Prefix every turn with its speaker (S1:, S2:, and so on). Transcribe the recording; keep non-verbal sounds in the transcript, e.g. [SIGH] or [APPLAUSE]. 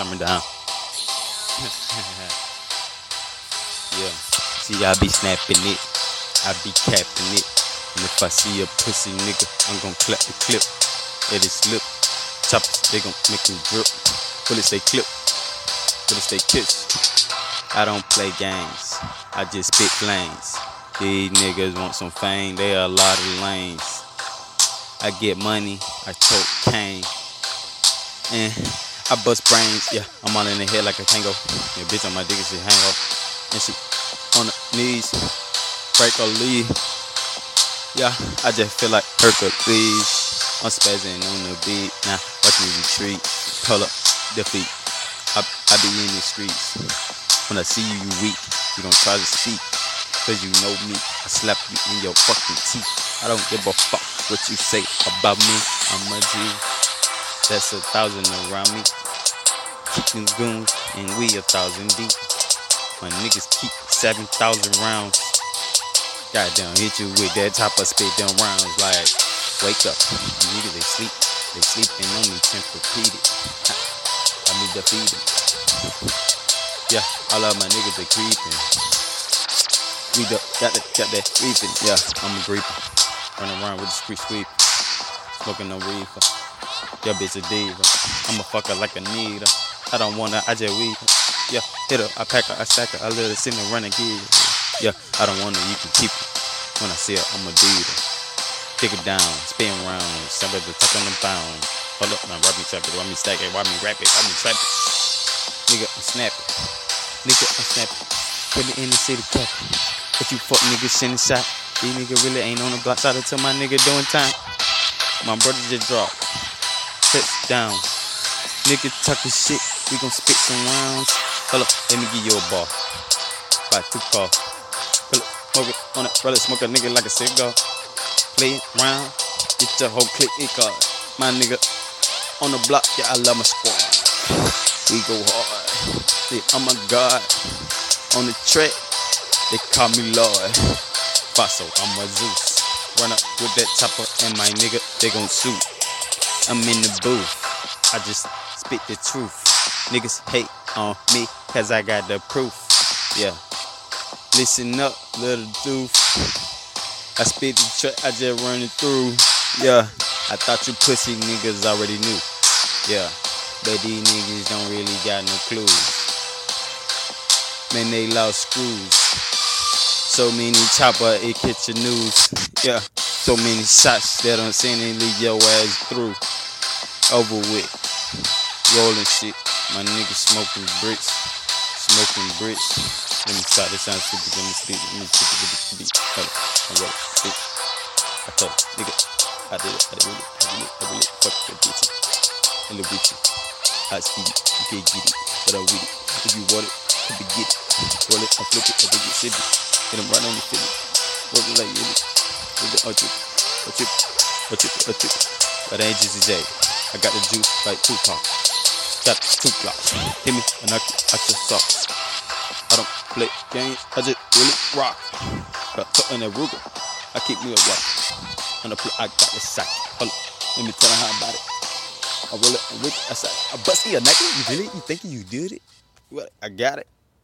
S1: Summer down. [LAUGHS] yeah. See, I be snapping it. I be capping it. And if I see a pussy nigga, I'm gonna clap the clip. Let it slip. Choppers, they gon' make them drip. Bullets, they clip. Bullets, they kiss. I don't play games. I just spit flames. These niggas want some fame. They a lot of lanes. I get money. I tote cane. And I bust brains. Yeah, I'm all in the head like a tango. Yeah, bitch on my dick, she hang up. And she on the knees. Break or leave. Yeah, I just feel like Hercules. I'm spazzing on the beat. Now, nah, watch me retreat. Pull up, defeat. I, I be in the streets. When I see you, you weak. You don't try to speak. Cause you know me. I slap you in your fucking teeth. I don't give a fuck what you say about me. I'm a G. That's a thousand around me. Keeping goons, and we a thousand deep. My niggas keep 7,000 rounds. Goddamn, hit you with that top of spit them rounds like wake up. You niggas they sleep. They sleeping on me Tempur-Pedic. I me defeated. Yeah, all of my niggas they creeping. We the, got that got that reaping. Yeah, I'm a creeper. Run around with the street sweep. Smoking no reefer. Yeah, bitch a diva. I'm a fucker like a needle. I don't wanna, I just weed. Yeah, hit her, I pack her, I stack her, I let her see me run and give Yeah, I don't wanna, you can keep her. When I see her, I'ma do her. Take it down, spin around, somebody tuck on them pounds. Hold up, now, rap me trap it, why me stack it, why me rap it, why me trap it. Nigga, I'm snapping. Nigga, I'm snapping. Put it in the city cap. If you fuck niggas send shot, these nigga really ain't on the block side until my nigga doing time. My brother just dropped. Touchdown. Nigga talking shit, we gon' spit some rounds. Hold up, let me give you a ball. By two call. Pull up, smoke it on it, brother, smoke a nigga like a cigar. Play it round, get your whole clique card. My nigga on the block, yeah, I love my squad. We go hard. See, I'm a god. On the track, they call me Lord. Faso, I'm a Zeus. Run up with that chopper and my nigga, they gon' shoot. I'm in the booth. I just spit the truth. Niggas hate on me cause I got the proof. Yeah. Listen up, little doof. I spit the track, I just run it through. Yeah. I thought you pussy niggas already knew. Yeah. But these niggas don't really got no clues. Man, they lost screws. So many chopper, it catch your news. Yeah. So many shots that I'm they leave your ass through. Over with. Rolling shit. My nigga smoking bricks. Smoking bricks. Let me start. This sounds stupid. Let me speak. Let me speak with the beat. Hold up. I roll it. I told nigga. I did it. I did it. I did it. I did it. Fuck that bitch. Hello bitch. I speed it. You can't get it. But I'm with it. If you want it, you can get it. Roll it. I flip it. I dig it. Sip it. Hit him right on the feel it. Roll it like it. I trip. I trip. I trip. I trip. But I ain't just a J. I got the juice like Tupac. Got two blocks. Hit me and you out your socks. I don't play games, I just really rock. Got in that Ruger. I keep me a rock. On the play, I got the sack. Hold up, let me tell her how about it. I roll it and whip it. I said, I bust you a nigga. You really? You think you did it? What? I got it.